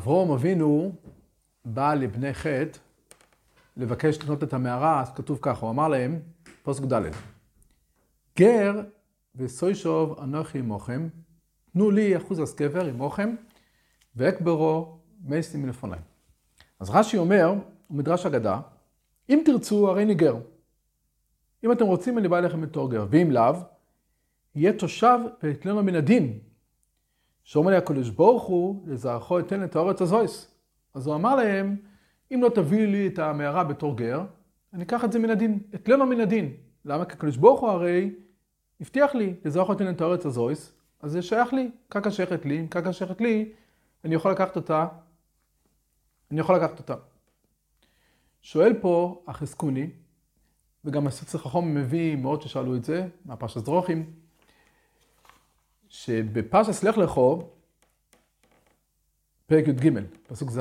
אברום אבינו בא לבני חטא לבקש לקנות את המערה, אז כתוב ככה, הוא אמר להם, פוסק ד' גר וסוישוב אנוכי עמוכם, תנו לי אחוז הסקבר עמוכם, ואקברו מייסטים מלפוני. אז רש"י אומר, הוא מדרש אגדה, אם תרצו הרי אני גר. אם אתם רוצים אני בא אליכם בתור גר, ואם לאו, יהיה תושב ויתלנו מן הדין. שאומר לי הקדוש ברוך הוא, לזרחו אתן את האורץ הזויס. אז הוא אמר להם, אם לא תביא לי את המערה בתור גר, אני אקח את זה מן הדין, אתלנו מן הדין. למה? כי הקדוש ברוך הוא הרי הבטיח לי, לזרחו אתן את האורץ הזויס, אז זה שייך לי, קרקע שייכת לי, אם קרקע שייכת לי, אני יכול לקחת אותה, אני יכול לקחת אותה. שואל פה החזקוני, וגם הסוצר חכום מביא מאוד ששאלו את זה, מהפרשת דרוכים, שבפרשת לך לכו, פרק י"ג, פסוק ז',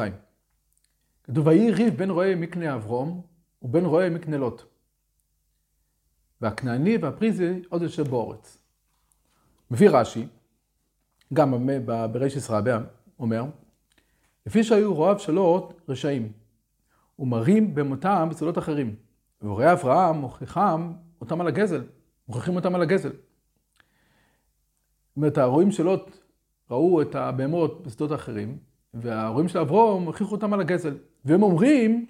כתוב, ויהי ריב בין רועה מקנה אברום ובין רועה מקנה לוט. והכנעני והפריזי עוד יושב באורץ. מביא רש"י, גם ברישס רבה, אומר, לפי שהיו רועיו של לוט רשעים, ומרים במותם בצולות אחרים. והורי אברהם מוכיחם אותם על הגזל, מוכיחים אותם על הגזל. אומרת, הרועים של לוט ראו את הבהמות בשדות אחרים, והרועים של אברום הוכיחו אותם על הגזל. והם אומרים,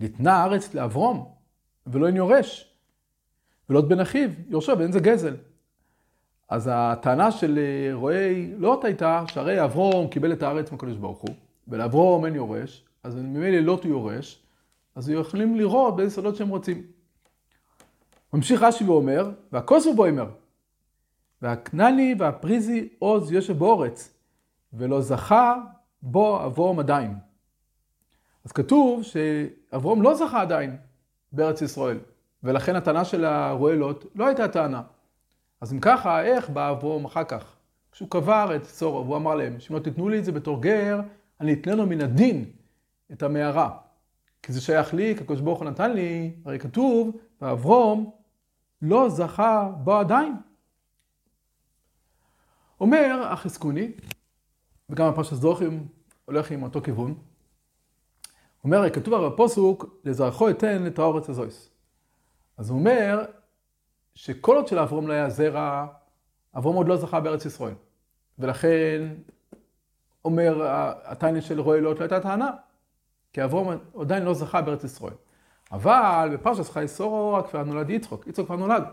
ניתנה הארץ לאברום, ולא אין יורש. ולוט בן אחיו, יורשו ואין זה גזל. אז הטענה של רועי לוט הייתה שהרי אברום קיבל את הארץ מהקדוש ברוך הוא, ולאברום אין יורש, אז ממילא לוט הוא יורש, אז הם יכולים לראות באיזה סודות שהם רוצים. ממשיך רש"י ואומר, והכוסו בו אומר, והכנעני והפריזי עוז יושב באורץ, ולא זכה בו אברום עדיין. אז כתוב שאברום לא זכה עדיין בארץ ישראל, ולכן הטענה של הרועלות לא הייתה טענה. אז אם ככה, איך בא אברום אחר כך? כשהוא קבר את צורו, והוא אמר להם, שאם לא תיתנו לי את זה בתור גר, אני אתננו מן הדין את המערה. כי זה שייך לי, כי הקדוש ברוך הוא נתן לי, הרי כתוב, ואברום לא זכה בו עדיין. אומר החזקוני, וגם הפרשת זוכרים הולך עם אותו כיוון, אומר, כתוב הרי בפוסוק, לזרחו אתן את האורץ הזויס. אז הוא אומר, שכל עוד שלאברום לא היה זרע, אברום עוד לא זכה בארץ ישראל. ולכן, אומר, הטיינה של רועי לוט לא הייתה טענה. כי אברום עדיין לא זכה בארץ ישראל. אבל בפרשת חי סורו כבר נולד יצחוק, יצחוק כבר נולד.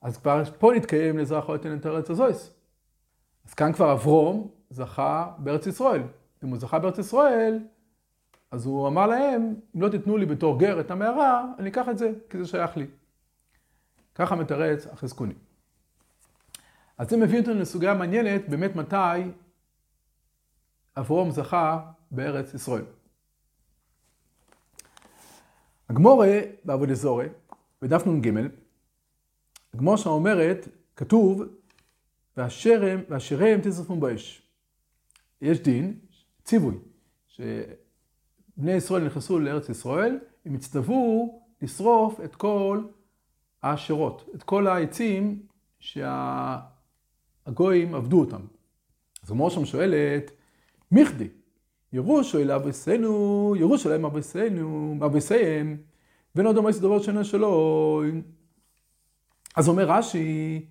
אז כבר פה נתקיים לזרח או את ארץ הזויס. אז כאן כבר אברום זכה בארץ ישראל. אם הוא זכה בארץ ישראל, אז הוא אמר להם, אם לא תיתנו לי בתור גר את המערה, אני אקח את זה, כי זה שייך לי. ככה מתרץ החזקוני. אז זה מביא אותנו לסוגיה מעניינת, באמת מתי אברום זכה בארץ ישראל. הגמורה בעבודי זורי, בדף נ"ג, הגמורה שם אומרת, כתוב, והשרם, והשרם תשרפון באש. יש דין, ציווי, שבני ישראל נכנסו לארץ ישראל, הם הצטוו לשרוף את כל האשרות, את כל העצים שהגויים עבדו אותם. אז הגמורה שם שואלת, מיכדי, ירושו אביסנו, ירושלים אביסנו, אביסיהם, ואין דומה דומס דבר שונה שלו. אז אומר רש"י,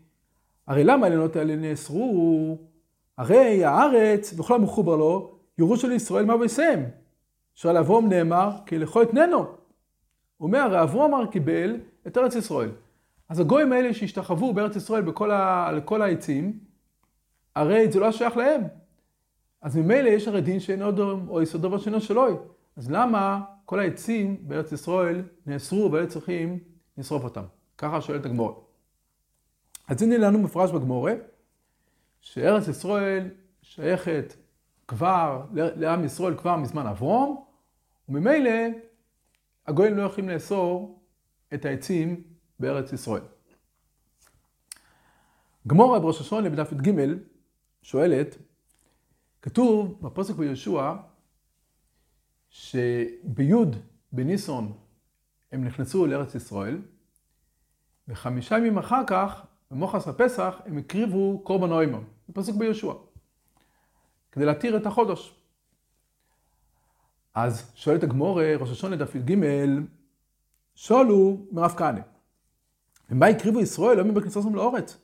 הרי למה הלילות האלה נאסרו? הרי הארץ, וכל המחובר לו, ירושלים ישראל מה אביסיהם. שעל אברום נאמר, כי לכו אתננו. הוא אומר, הרי אברום אמר קיבל את ארץ ישראל. אז הגויים האלה שהשתחוו בארץ ישראל בכל ה... לכל העצים, הרי זה לא שייך להם. אז ממילא יש הרי דין שאינו דום, או יסוד דבר שאינו שלוי. אז למה כל העצים בארץ ישראל נאסרו והיו צריכים לשרוף אותם? ככה שואלת הגמורה. אז הנה לנו מפרש בגמורה, שארץ ישראל שייכת כבר לעם ישראל כבר מזמן אברום, וממילא הגויים לא יכולים לאסור את העצים בארץ ישראל. גמורה בראש השונה בדף י"ג שואלת, כתוב בפוסק ביהושע, שביוד בניסון הם נכנסו לארץ ישראל, וחמישה ימים אחר כך, במוחס הפסח, הם הקריבו קורבן אוימר. זה פסוק ביהושע. כדי להתיר את החודש. אז שואלת הגמורה, ראש השונה דף י"ג, שואלו מרב כהנא, ומה הקריבו ישראל לא בכניסתם לאורץ?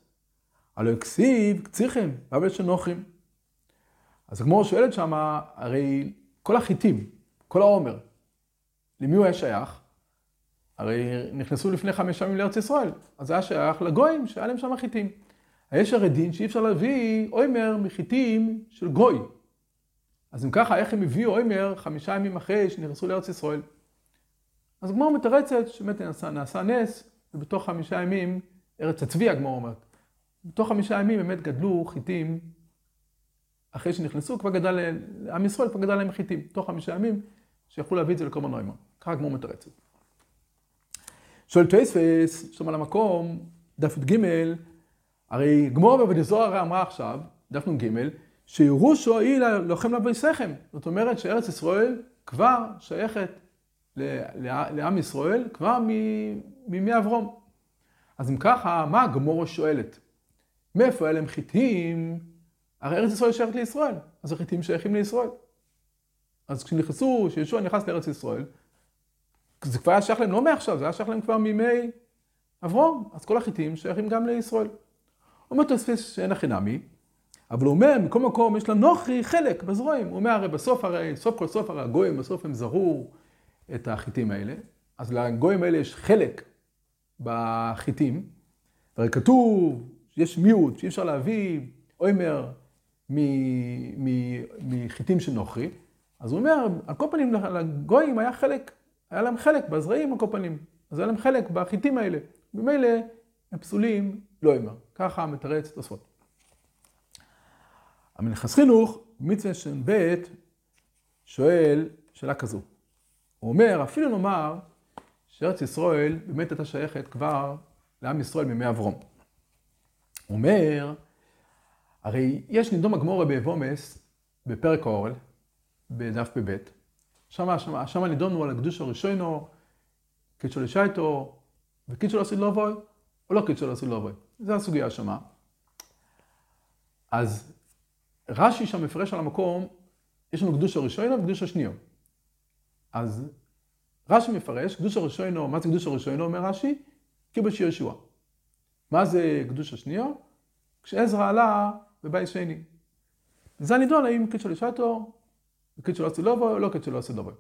הלא הקסיב קציכם, ואבל נוחים. אז הגמור שואלת שמה, הרי כל החיטים, כל העומר, למי הוא היה שייך? הרי נכנסו לפני חמש ימים לארץ ישראל, אז זה היה שייך לגויים שהיה להם שם חיטים. יש הרי דין שאי אפשר להביא עומר מחיטים של גוי. אז אם ככה, איך הם הביאו עומר חמישה ימים אחרי שנכנסו לארץ ישראל? אז הגמור מתרצת שבאמת נעשה, נעשה נס, ובתוך חמישה ימים, ארץ הצבי הגמור אומרת, בתוך חמישה ימים באמת גדלו חיטים, אחרי שנכנסו, כבר גדל, עם ישראל כבר גדל להם חיטים, תוך חמישה ימים, שיכולו להביא את זה לקורבן נוימה. ככה הגמור מתרצת. שואל טייספס, שם על המקום, דף י"ג, הרי גמור בעבודי זוהר הרי אמרה עכשיו, דף נ"ג, שירושו היא לוחם לבייסכם. זאת אומרת שארץ ישראל כבר שייכת לעם ישראל כבר מימי אברום. אז אם ככה, מה הגמורה שואלת? מאיפה היה להם חיטים? הרי ארץ ישראל שייכת לישראל, אז החיטים שייכים לישראל. אז כשנכנסו, כשישוע נכנס לארץ ישראל, זה כבר היה שייך להם לא מעכשיו, זה היה שייך להם כבר מימי אברום, אז כל החיטים שייכים גם לישראל. אומר תוספס שאין הכי נמי, אבל הוא אומר, מכל מקום יש לנוכרי חלק בזרועים. הוא אומר, הרי בסוף, הרי סוף כל סוף, הרי הגויים בסוף הם זרו את החיטים האלה, אז לגויים האלה יש חלק בחיטים, הרי כתוב שיש מיעוט שאי אפשר להביא עומר מחיטים של נוכרי, אז הוא אומר, על כל פנים לגויים היה חלק, היה להם חלק בזרעים על כל פנים, אז היה להם חלק בחיטים האלה, ממילא הם פסולים לא עומר, ככה מתרץ תוספות. המנחס חינוך, מצווה שם ב', שואל שאלה כזו. הוא אומר, אפילו נאמר שארץ ישראל באמת הייתה שייכת כבר לעם ישראל מימי אברום. הוא אומר, הרי יש נדום הגמורה באבומס, בפרק האורל, בדף בב', שם, שם, שם נידונו על הקדוש הראשונו, קידשו לשייטו, וקידשו לעשית לבוי, או לא קידשו לעשית לבוי. זו הסוגיה שמה. אז רש"י שם מפרש על המקום, יש לנו קדוש הראשונו וקדוש השניו. אז רש"י מפרש, קדוש הראשונו, מה זה קדוש הראשונו, אומר רש"י? כיבוש יהושע. מה זה קדוש השניו? כשעזרא עלה בבית שני. זה הנידון האם קידשו לשעתו, וקידשו לא לבוא או לא קידשו לא לבוא.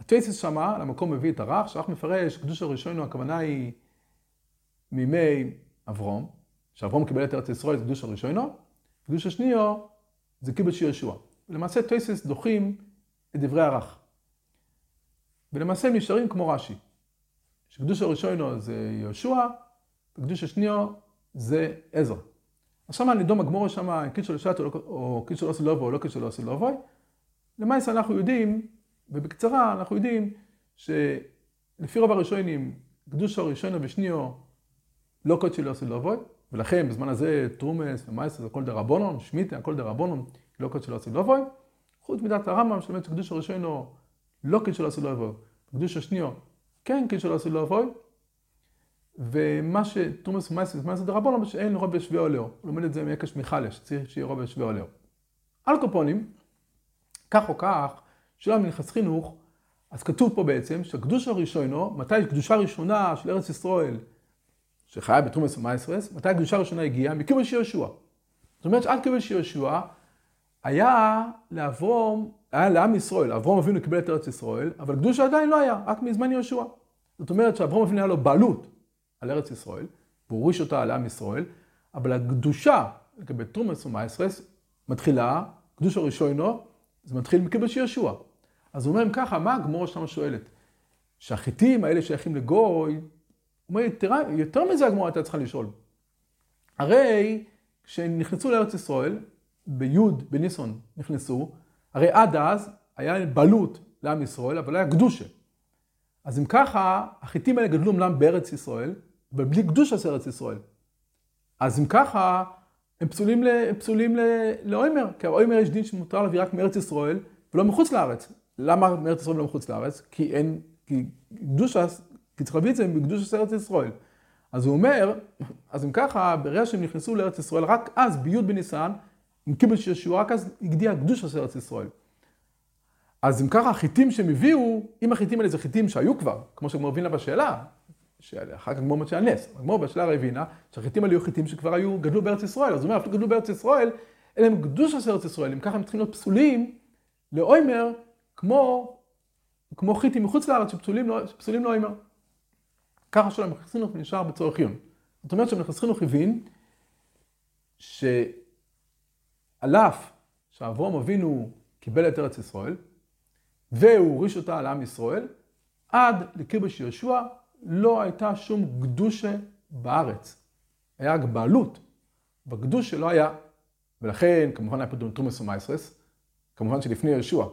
הטייסס שמה, למקום מביא את הרך, שרח מפרש, קדוש הראשונו, הכוונה היא מימי אברום, שאברום קיבל את ארץ ישראל, זה קדוש הראשונו, קדוש השניו זה קיבוץ יהושע. ולמעשה טייסס דוחים את דברי הרך. ולמעשה הם נשארים כמו רש"י. שקדוש הראשונו זה יהושע, וקדוש השניו זה עזרא. אז שמה נידום הגמורה שמה, קידשו לשעת או קידשו לא סילובו או לא קידשו לא סילובו. למעשה אנחנו יודעים, ובקצרה אנחנו יודעים, שלפי רוב הראשונים, קדוש הראשונו ושניו לא קידשו לא סילובו. ולכן בזמן הזה טרומס ומייסס הכל דרבונון, שמיטה הכל דרבונון, לא קוד שלא עשו לבוי. חוץ מידת הרמב"ם שלמד שקדוש הראשונו לא קוד שלא עשו לבוי, קדוש השניו כן קוד שלא עשו לבוי. ומה שטרומס ומייסס זה דרבונון, שאין רוב בשווה עולהו. הוא לומד את זה מיקש מיכלש, צריך שיהיה רוב בשווה עולהו. על קופונים, כך או כך, שלום מנכס חינוך, אז כתוב פה בעצם שהקדוש הראשונו, מתי קדושה ראשונה של ארץ ישראל שחיה בתרומס ומייסרס, מתי הקדושה הראשונה הגיעה? מכיבוש יהושע. זאת אומרת שעד כיבוש יהושע היה לאברום, היה לעם ישראל, אברום אבינו קיבל את ארץ ישראל, אבל קדושה עדיין לא היה, רק מזמן יהושע. זאת אומרת שאברום אבינו היה לו בעלות על ארץ ישראל, והוא הוריש אותה על עם ישראל, אבל הקדושה לגבי תרומס ומייסרס מתחילה, קדושה ראשונו, זה מתחיל מכיבוש יהושע. אז הוא אומר, אם ככה, מה הגמור שם שואלת? שהחיטים האלה שייכים לגוי, הוא אומר, תראה, יותר מזה הגמורה הייתה צריכה לשאול. הרי כשנכנסו לארץ ישראל, בי' בניסון נכנסו, הרי עד אז היה בעלות לעם ישראל, אבל היה קדושה. אז אם ככה, החיטים האלה גדלו אמנם בארץ ישראל, אבל בלי קדושה של ארץ ישראל. אז אם ככה, הם פסולים, ל, הם פסולים ל, לאוימר, כי האוימר יש דין שמותר להביא רק מארץ ישראל ולא מחוץ לארץ. למה מארץ ישראל ולא מחוץ לארץ? כי אין, כי קדושה כי צריך להביא את זה מקדוש ארץ ישראל. אז הוא אומר, אז אם ככה, ברגע שהם נכנסו לארץ ישראל, רק אז, בי' בניסן, עם קיבל ישוע, רק אז הגדיע קדוש ארץ ישראל. אז אם ככה, החיטים שהם הביאו, אם החיטים האלה זה חיטים שהיו כבר, כמו שגמור הבינה בשאלה, שאחר כך גמור מצא נס, גמור בשאלה הבינה, שהחיטים האלה היו חיטים שכבר היו, גדלו בארץ ישראל, אז הוא אומר, אפילו גדלו בארץ ישראל, אין להם קדוש של ארץ ישראל, אם ככה הם צריכים להיות פסולים לאוימר, כמו, כמו חיטים מחוץ לארץ שפסולים, שפסולים לאוימר. ככה שלום חסינוך נשאר בצורך עיון. זאת אומרת שמחסינוך הבין שעל אף שאברום אבינו קיבל את ארץ ישראל, והוא הוריש אותה על עם ישראל, עד לקיבוש יהושע לא הייתה שום קדושה בארץ. היה רק בעלות, בקדוש שלא היה. ולכן, כמובן היה פטור מתרומות ומעשרות, כמובן שלפני יהושע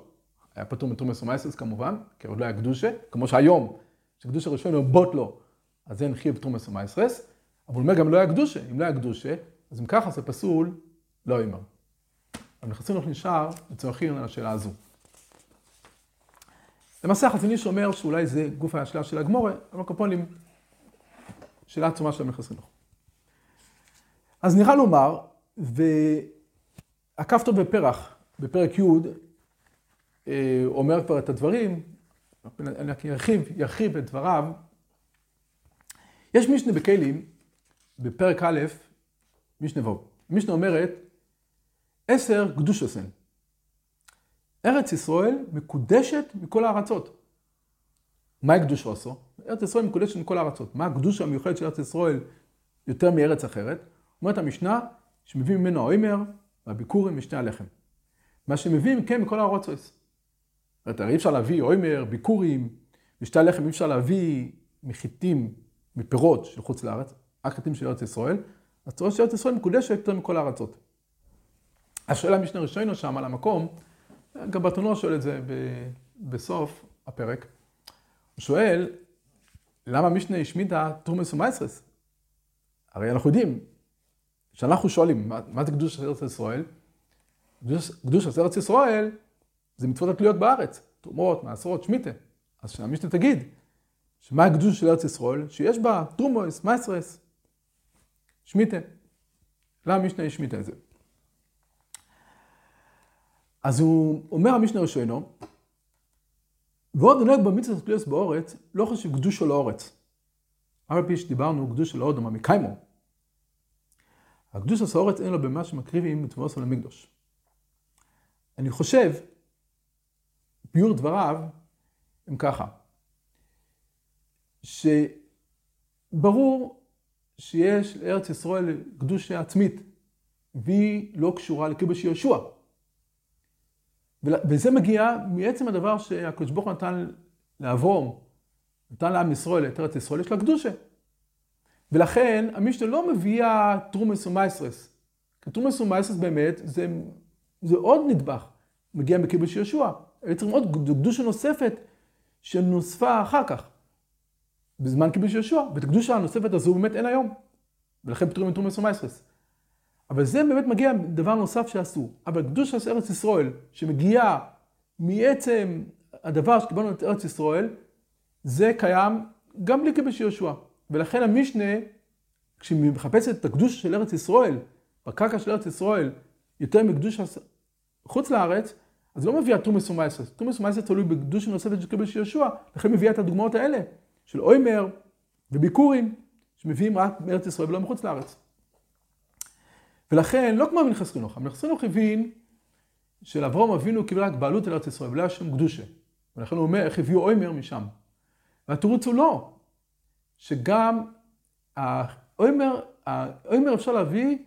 היה פטור מתרומות ומעשרות כמובן, כי עוד לא היה קדושה, כמו שהיום, שקדושה ראשונה בטלה, אז אין חייב תרומות ומעשרות, אבל הוא אומר גם לא היה קדושה, אם לא היה קדושה, אז אם ככה זה פסול, לא יימר. אבל נכנסים לך נשאר לצורכים על השאלה הזו. למעשה החזון איש אומר שאולי זה גוף השאלה של הגמרא, אבל כל פנים, שאלה עצומה של המלך הסינוך. אז נראה לומר, והקפתו בפרח, בפרק י', אה, אומר כבר את הדברים, אני רק ירחיב, ירחיב את דבריו. יש משנה בכלים, בפרק א', משנה ו'. משנה אומרת, עשר קדוש עשן. ארץ ישראל מקודשת מכל הארצות. מהי קדושו עשו? ארץ ישראל מקודשת מכל הארצות. מה הקדושה המיוחדת של ארץ ישראל יותר מארץ אחרת? אומרת המשנה, שמביא ממנו האוימר והביקורים ושני הלחם. מה שמביאים כן מכל הארצות. זאת אומרת, אי אפשר להביא אוימר, ביקורים, ושתי הלחם אי אפשר להביא מחיטים, מפירות של חוץ לארץ, רק חיטים של ארץ ישראל. אז תורה של ארץ ישראל מקודשת יותר מכל הארצות. השאלה משנה ראשינו שם על המקום, גם ברטנוע שואל את זה בסוף הפרק. הוא שואל, למה משנה השמידה תורמס ומייסרס? הרי אנחנו יודעים, כשאנחנו שואלים, מה, מה זה קדוש ארץ ישראל? קדוש ארץ ישראל זה מצוות התלויות בארץ, תרומות, מעשרות, שמיטה. אז שהמשנה תגיד, שמה הקדוש של ארץ ישראל? שיש בה תרומוס, מייסרס, שמיטה. למה משנה השמיטה את זה? אז הוא אומר המשנה ראשינו, ועוד נוהג במצוות התלויוס באורץ, לא חושב קדוש של האורץ. על פי שדיברנו קדוש של האודום המקיימו. הקדוש של האורץ אין לו במה שמקריבים בתבואס על המקדוש. אני חושב, ביור דבריו הם ככה, שברור שיש לארץ ישראל קדושה עצמית, והיא לא קשורה לכיבוש יהושע. וזה מגיע מעצם הדבר שהקדוש ברוך הוא נתן לאברום, נתן לעם ישראל, את ארץ ישראל, יש לה קדושה. ולכן המשנה לא מביאה תרומס ומייסרס. כי תרומס ומייסרס באמת זה, זה עוד נדבך, מגיע בכיבוש יהושע. היו צריכים עוד קדושה נוספת שנוספה אחר כך, בזמן כיבוש יהושע. ואת הקדושה הנוספת הזו באמת אין היום. ולכן פטורים מתרומס ומייסרס. אבל זה באמת מגיע דבר נוסף שעשו. אבל קדוש של ארץ ישראל, שמגיעה מעצם הדבר שקיבלנו את ארץ ישראל, זה קיים גם בלי כיבוש יהושע. ולכן המשנה, כשהיא מחפשת את הקדוש של ארץ ישראל, בקרקע של ארץ ישראל, יותר מקדוש חוץ לארץ, אז לא מביאה תומס ומייסס. תומס ומייסס תלוי בקדוש נוספת של כיבוש יהושע, לכן מביאה את הדוגמאות האלה, של אוימר וביקורים, שמביאים רק מארץ ישראל ולא מחוץ לארץ. ולכן, לא כמו המנחס חינוך, המנחס חינוך הבין שלאברום אבינו קיבל רק בעלות על ארץ ישראל, ולא היה שום קדושה. ולכן הוא אומר, איך הביאו אוימר משם. והתירוץ הוא לא, שגם האוימר אפשר להביא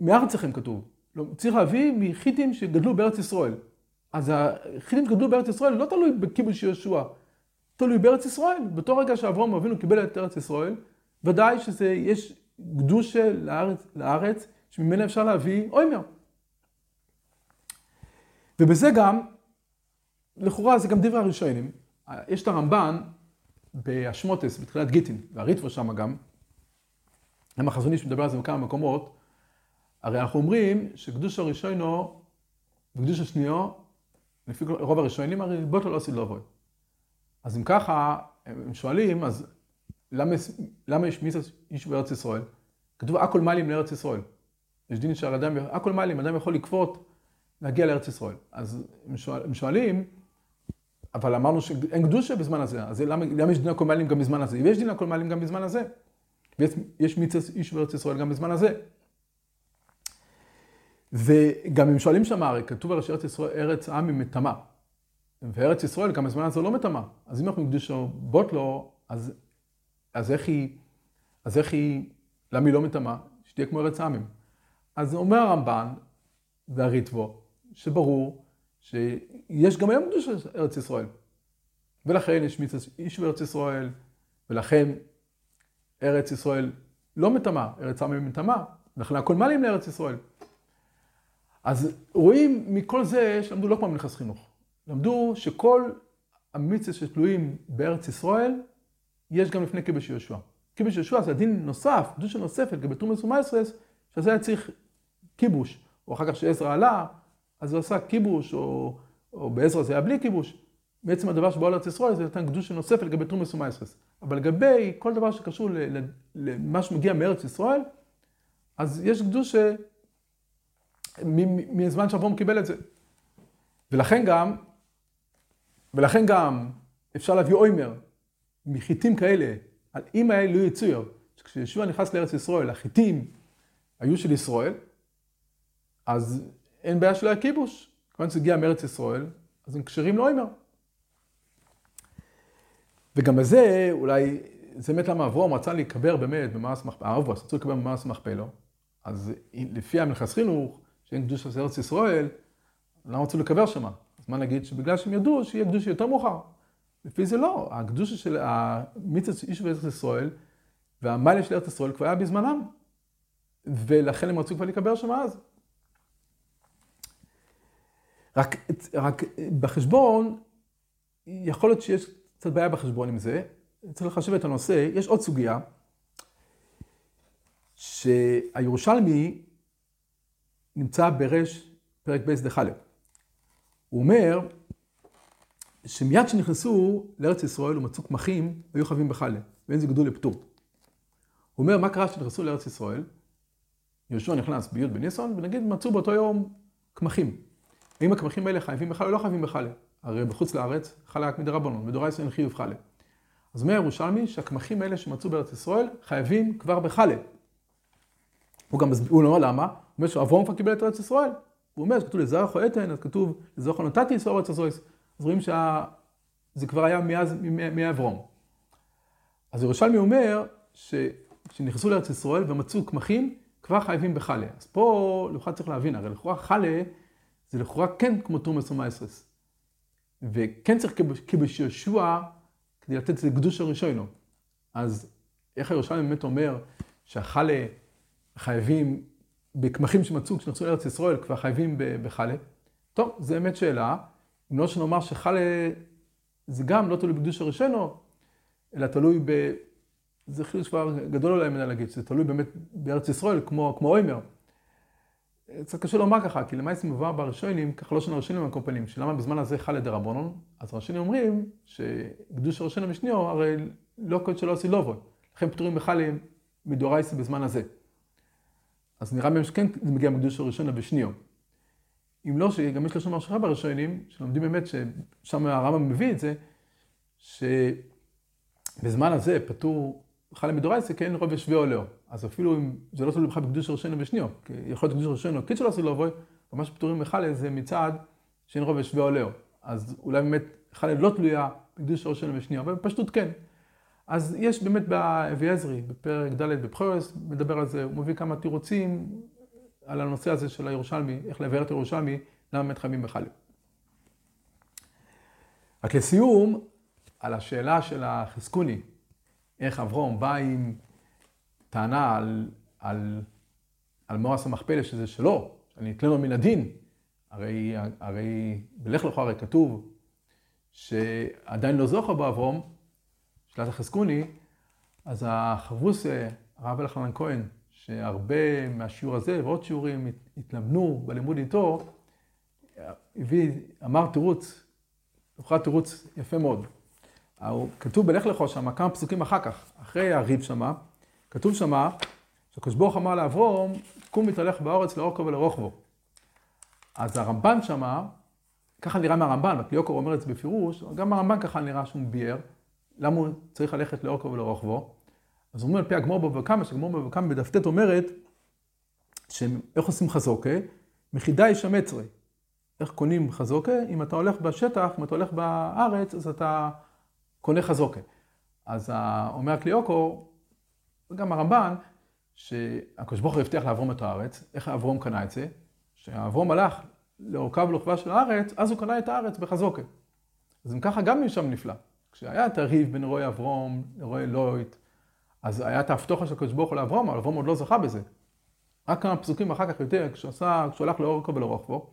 מארצכם כתוב. לא, צריך להביא מחיטים שגדלו בארץ ישראל. אז החיטים שגדלו בארץ ישראל לא תלוי בכיבוש יהושע, תלוי בארץ ישראל. באותו רגע שאברהם אבינו קיבל את ארץ ישראל, ודאי שזה, יש קדושה לארץ, לארץ שממנה אפשר להביא אוימר. ובזה גם, לכאורה זה גם דברי הראשונים. יש את הרמב"ן באשמוטס, בתחילת גיטין, והריטבו שם גם, הם החזון איש מדבר על זה בכמה מקומות, הרי אנחנו אומרים שקדוש הראשונו וקדוש השניו, לפי רוב הראשונים, הרי בוטו לא עשית לו אבוי. אז אם ככה, הם שואלים, אז למה, יש מיסה איש בארץ ישראל? כתוב הכל מעלים לארץ ישראל. יש דין שהאדם, הכל מעלים, אדם יכול לכפות להגיע לארץ ישראל. אז הם, שואל, הם שואלים, אבל אמרנו שאין קדושה בזמן הזה, אז למה, למה יש דין הכל מעלים גם בזמן הזה? ויש דין הכל מעלים גם בזמן הזה. ויש מצווה איש בארץ ישראל גם בזמן הזה. וגם אם שואלים שם, הרי כתוב על ארץ ישראל, ארץ עם היא מטמא. וארץ ישראל גם בזמן הזה לא מטמא. אז אם אנחנו מקדישו בוט לו, אז, אז איך היא, אז איך היא, למה היא לא מטמא? שתהיה כמו ארץ עמים. אז אומר הרמב"ן והריטבו, שברור שיש גם היום קדוש ארץ ישראל. ולכן יש מצווה איש בארץ ישראל, ולכן ארץ ישראל לא מטמא, ארץ עמים מטמא, ולכן הכל מעלים לארץ ישראל. אז רואים מכל זה שלמדו לא כמו מנכס חינוך. למדו שכל המצווה שתלויים בארץ ישראל, יש גם לפני קיבוש יהושע. קיבוש יהושע זה הדין נוסף, קדושה נוספת, כבתרומס ומייסרס, שזה היה צריך קיבוש. או אחר כך שעזרא עלה, אז הוא עשה קיבוש, או, או בעזרא זה היה בלי קיבוש. בעצם הדבר שבא לארץ ישראל זה נתן קדושה נוספת לגבי תרומס ומייסרס. אבל לגבי כל דבר שקשור למה שמגיע מארץ ישראל, אז יש קדושה מזמן שאברום קיבל את זה. ולכן גם, ולכן גם אפשר להביא אוימר מחיטים כאלה, על אם האלה לא יצויר, שכשישוע נכנס לארץ ישראל, החיטים היו של ישראל, אז אין בעיה שלא היה כיבוש. כיוון שזה הגיע מארץ ישראל, אז הם כשרים לאוימר. וגם בזה, אולי, זה באמת למה אברום רצה להיקבר באמת במאס מכפלו, אברום רצו להיקבר במאס מכפלו, אז לפי המלכס חינוך, שאין קדוש של ארץ ישראל, למה רצו לקבר שמה? אז מה נגיד? שבגלל שהם ידעו שיהיה קדוש יותר מאוחר. לפי זה לא, הקדושה של המיתוס איש בארץ ישראל, והמיילה של ארץ ישראל כבר היה בזמנם. ולכן הם רצו כבר להיקבר שם אז. רק, רק בחשבון, יכול להיות שיש קצת בעיה בחשבון עם זה, צריך לחשב את הנושא. יש עוד סוגיה, שהירושלמי נמצא בריש פרק ב' דחלה. הוא אומר שמיד כשנכנסו לארץ ישראל ומצאו קמחים, היו חייבים בחלה, ואין זה גדול לפטור. הוא אומר, מה קרה כשנכנסו לארץ ישראל? יהושע נכנס בי' בניסון, ונגיד מצאו באותו יום קמחים. האם הקמחים האלה חייבים בחלה או לא חייבים בחלה? הרי בחוץ לארץ חלה רק מדרבנן, בדאורייתא אין חיוב חלה. אז אומר ירושלמי שהקמחים האלה שמצאו בארץ ישראל חייבים כבר בחלה. הוא גם מסביר, הוא אומר למה? הוא אומר שאברום כבר קיבל את ארץ ישראל. הוא אומר שכתוב לזרח או אתן, אז כתוב לזרח נתתי ישראל ארץ ישראל. אז רואים שזה כבר היה מאז, מאברום. אז ירושלמי אומר שכשנכנסו לארץ ישראל ומצאו קמחים, כבר חייבים בחלה. אז פה לכאורה צריך להבין, הרי לכאורה חלה זה לכאורה כן כמו תרומס ומייסרס. וכן צריך כבש יהושע כדי לתת את זה קדוש הראשונו. אז איך הירושלמי באמת אומר שהחלה חייבים, בקמחים שמצאו כשנכנסו לארץ ישראל, כבר חייבים בחלה? טוב, זו באמת שאלה. אם לא שנאמר שחלה זה גם לא תלוי בקדוש הראשונו, אלא תלוי ב... זה חידוש כבר גדול אולי ממנה להגיד, שזה תלוי באמת בארץ ישראל, כמו, כמו אוימר. קצת קשה לומר ככה, כי למעשה מבואר בראשונים, ככה לא שונה ראשונים על שלמה בזמן הזה חלה דרבנון, אז ראשונים אומרים שקדוש הראשון המשניו, הרי לא קוד שלא עשי לובו, לכן פטורים בחלים מדורייסה בזמן הזה. אז נראה מהם שכן זה מגיע מקדוש הראשון בשניו. אם לא, שגם יש לשון מרשכה בראשונים, שלומדים באמת, ששם הרמב"ם מביא את זה, שבזמן הזה פטור חלה מדורייסה, כן רוב ישווה עולהו. אז אפילו אם זה לא תלוי בכלל בקדוש ראשון ושניו, כי יכול להיות קדוש ראשון, קיד שלא עשו לבוא, ומה שפטורים מחלה זה מצד שאין רוב ישווה עולהו. אז אולי באמת חלה לא תלויה בקדוש ראשון ושניו, אבל בפשטות כן. אז יש באמת באביעזרי, בפרק ד' בבחורס, מדבר על זה, הוא מביא כמה תירוצים על הנושא הזה של הירושלמי, איך לבאר את הירושלמי, למה באמת חייבים בחלב. רק לסיום, על השאלה של החזקוני, איך אברום בא עם טענה על, על, על מואס המכפלה שזה שלו, שאני אתן לו מן הדין. הרי, הרי בלך לך הרי כתוב שעדיין לא זוכר באברום, שאלת החזקוני, אז החברוס, הרב אלחנן כהן, שהרבה מהשיעור הזה ועוד שיעורים התלבנו בלימוד איתו, הביא, אמר תירוץ, הוכרע תירוץ יפה מאוד. כתוב בלך לכו שמה כמה פסוקים אחר כך, אחרי הריב שמה, כתוב שמה, שהקדוש ברוך אמר לאברום, קום מתהלך בארץ לאורכו ולרוחבו. אז הרמב"ן שמה, ככה נראה מהרמב"ן, פיוקור אומר את זה בפירוש, גם הרמב"ן ככה נראה שהוא ביאר, למה הוא צריך ללכת לאורכו ולרוחבו. אז אומרים על פי הגמור בבא קמא, שהגמור בבא קמא בדף ט אומרת, שאיך עושים חזוקה? מחידה יש המצרי. איך קונים חזוקה? אם אתה הולך בשטח, אם אתה הולך בארץ, אז אתה קונה חזוקה. אז אומר הקליוקו, וגם הרמב"ן, שהקדוש ברוך הוא הבטיח לאברום את הארץ, איך אברום קנה את זה? כשאברום הלך לאורכה ולרוחבה של הארץ, אז הוא קנה את הארץ בחזוקה. אז אם ככה גם משם נפלא. כשהיה את הריב בין רועי אברום לרועי לויט, אז היה את ההבטוחה של הקדוש ברוך הוא לאברום, אבל אברום עוד לא זכה בזה. רק כמה פסוקים אחר כך יותר, כשהוא עשה, כשהוא הלך לאורכו ולרוחבו,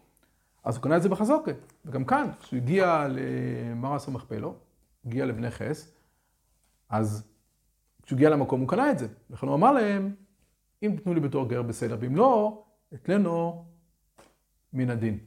אז הוא קנה את זה בחזוקה. וגם כאן, כשהוא הגיע למרס המכפלו, הגיע לבני חס, אז כשהוא הגיע למקום הוא קנה את זה. לכן הוא אמר להם, אם תתנו לי בתור גר בסדר, ואם לא, אתלנו מן הדין.